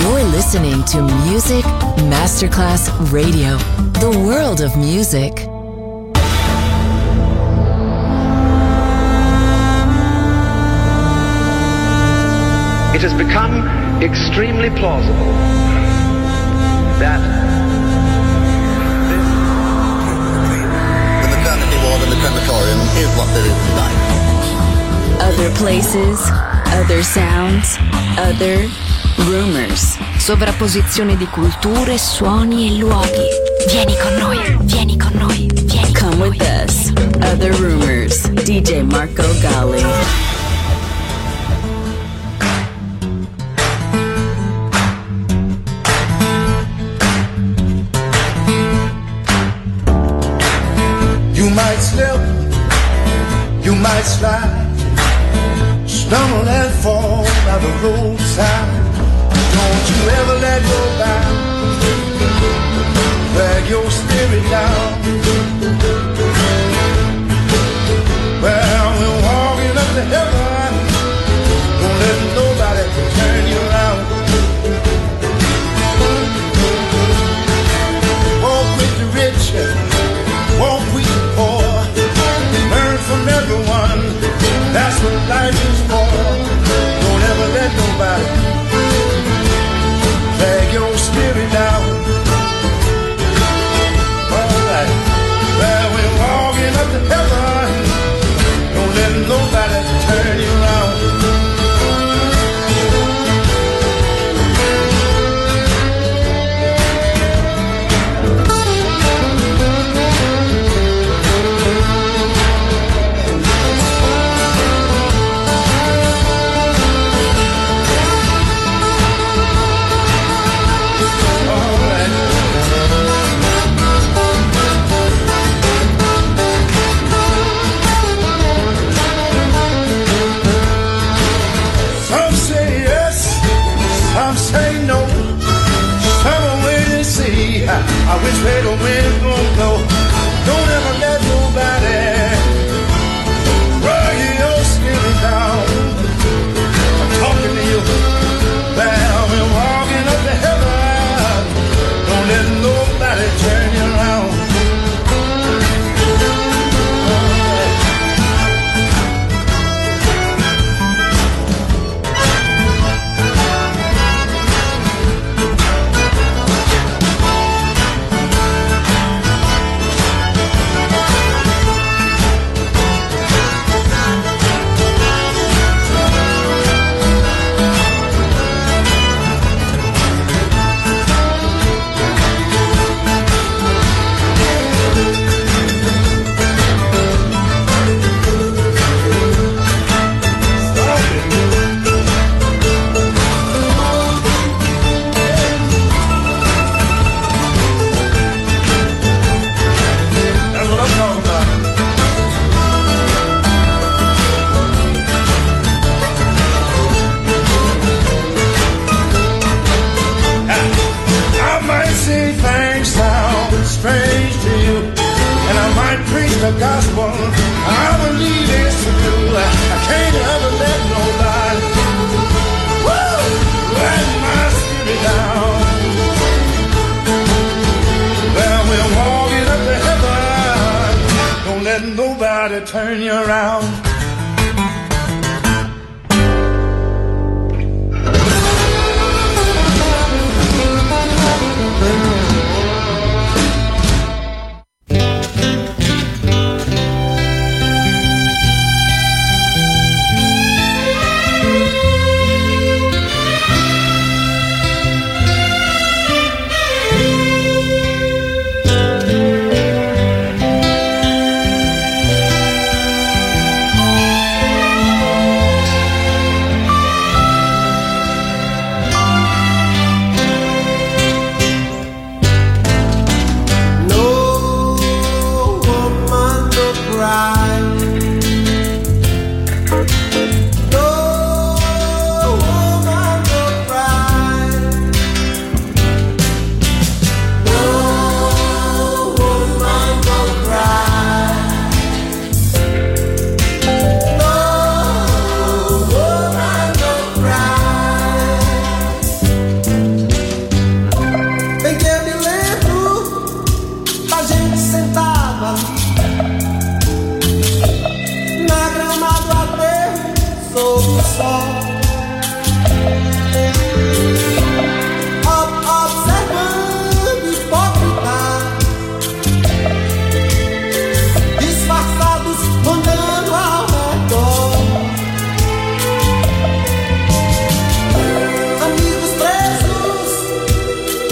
You're listening to Music Masterclass Radio, the world of music. It has become extremely plausible that The maternity ward in the crematorium is what there is tonight. Other places, other sounds, other rumors. Sovrapposizione di culture, suoni e luoghi. Vieni con noi, vieni con noi, vieni con Come noi. with us. Other rumors. DJ Marco Gali. You might slip, you might slide, stumble and fall by the roadside. Don't you ever let go back drag your spirit down.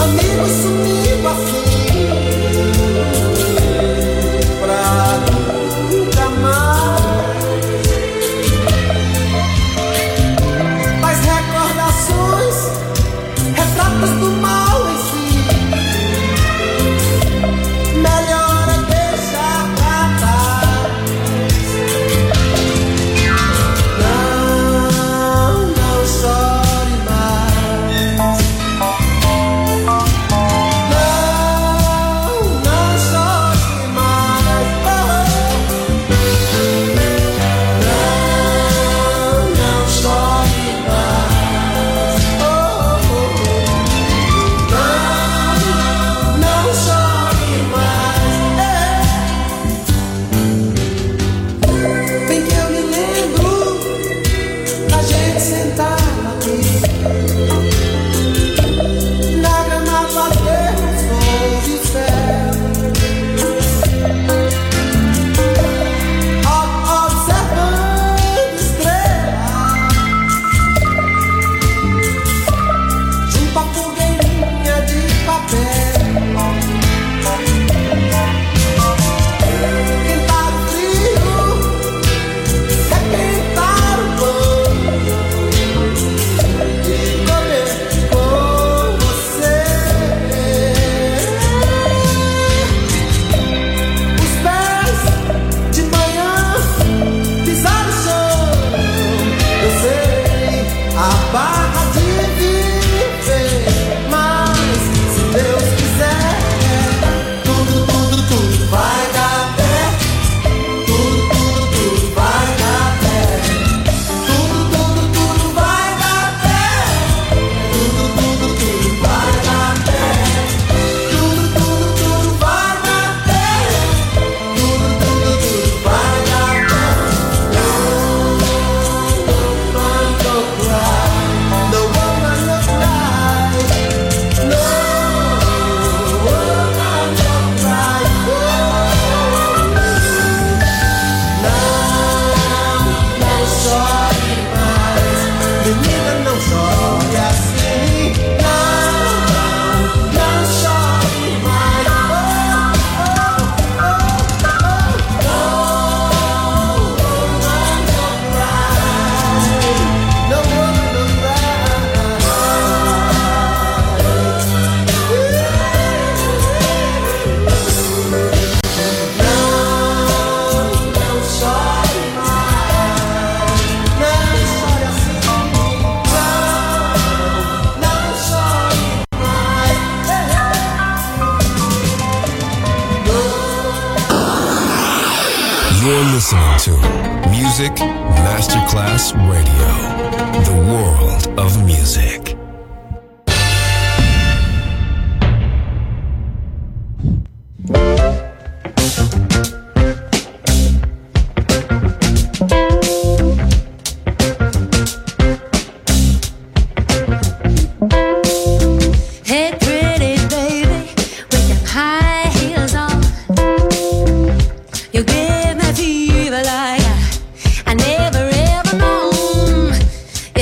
amigos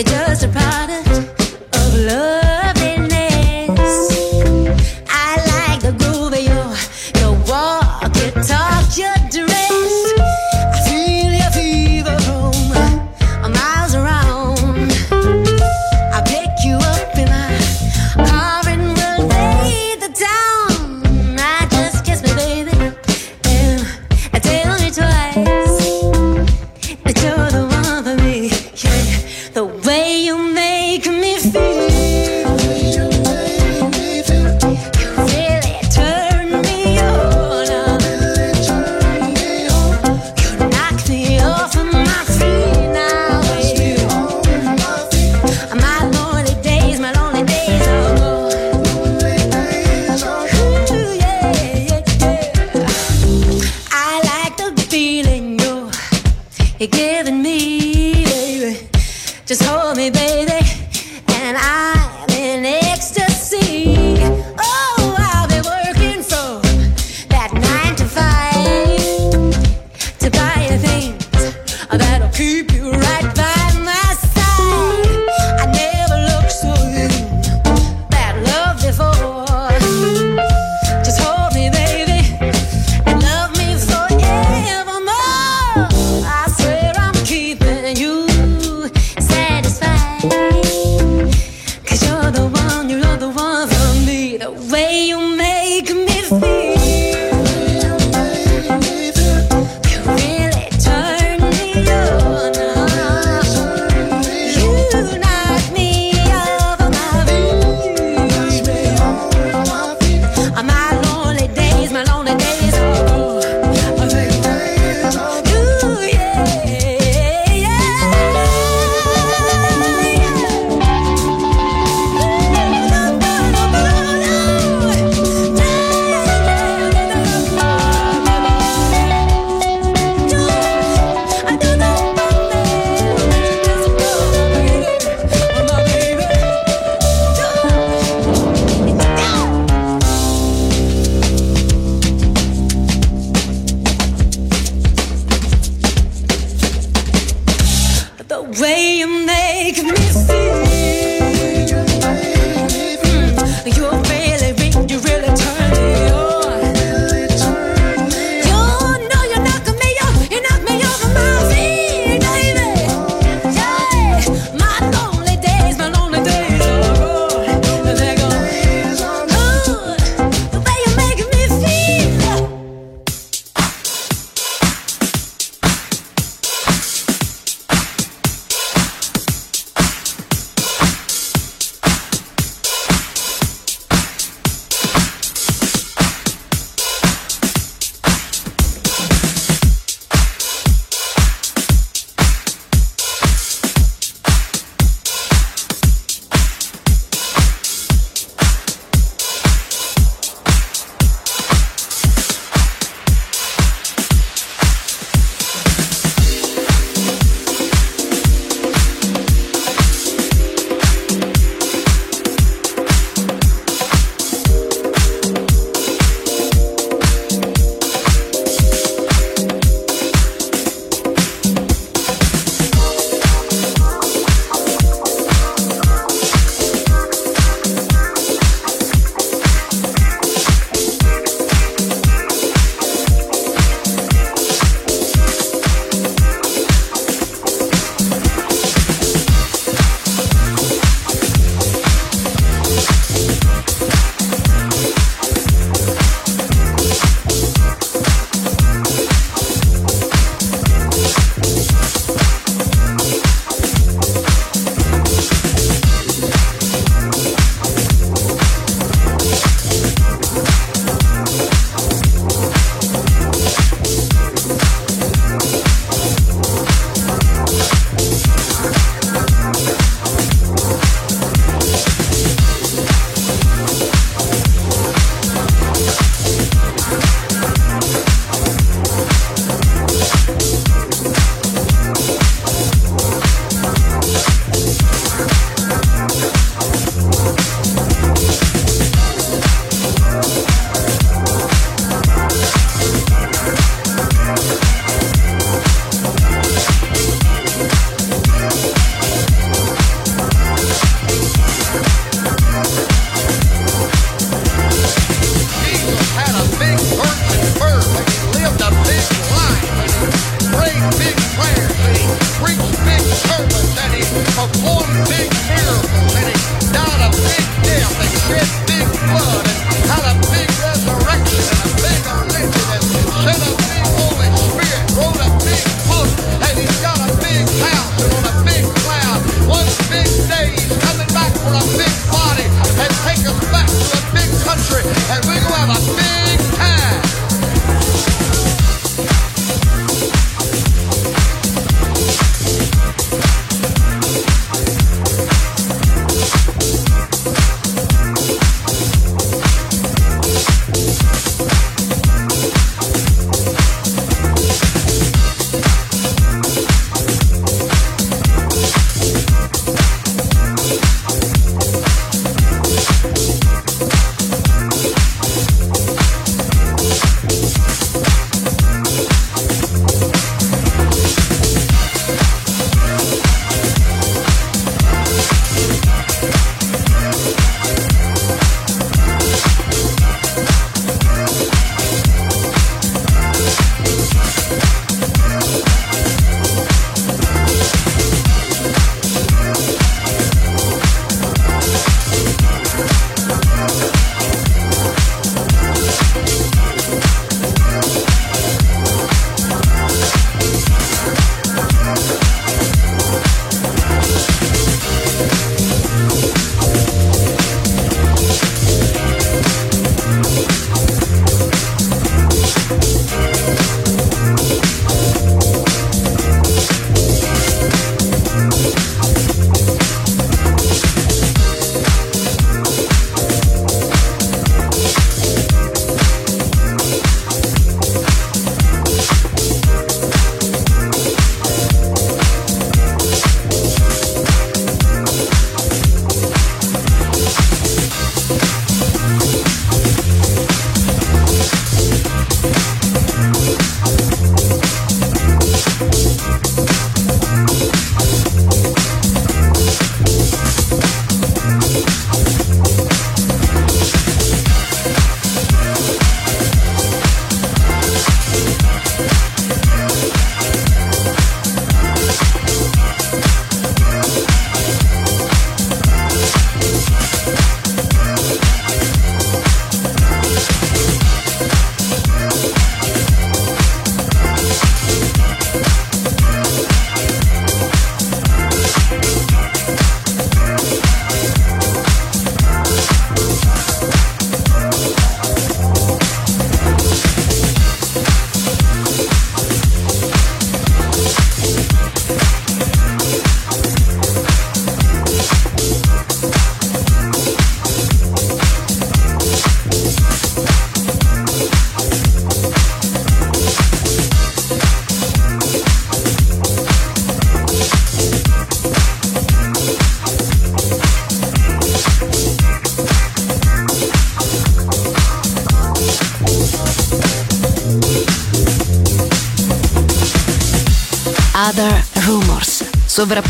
you're giving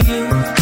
You.